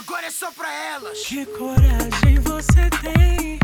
Agora é só pra elas. Que coragem você tem?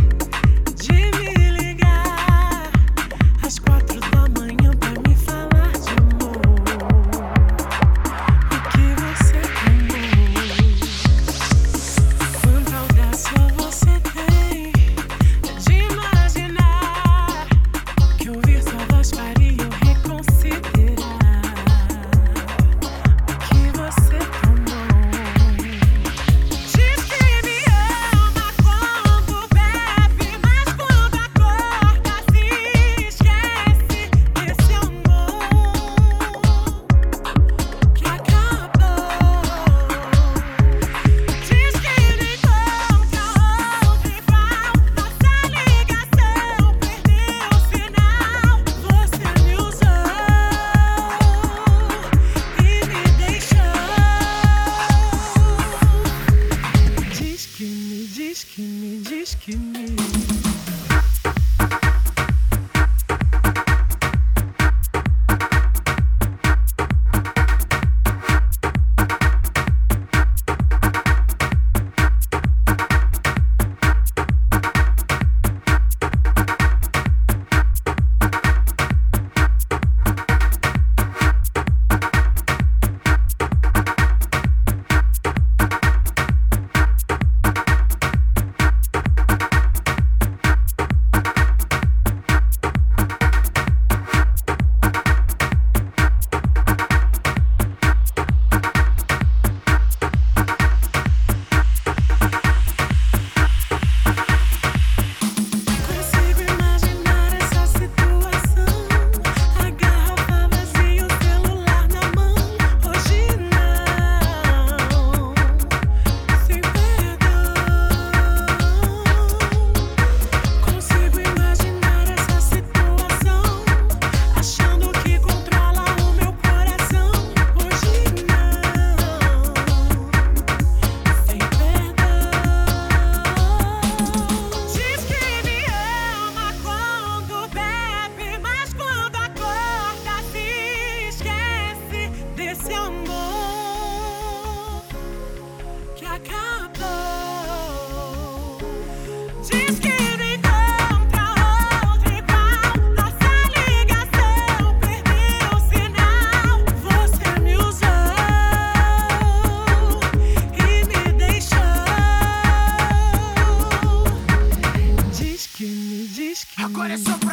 What is up?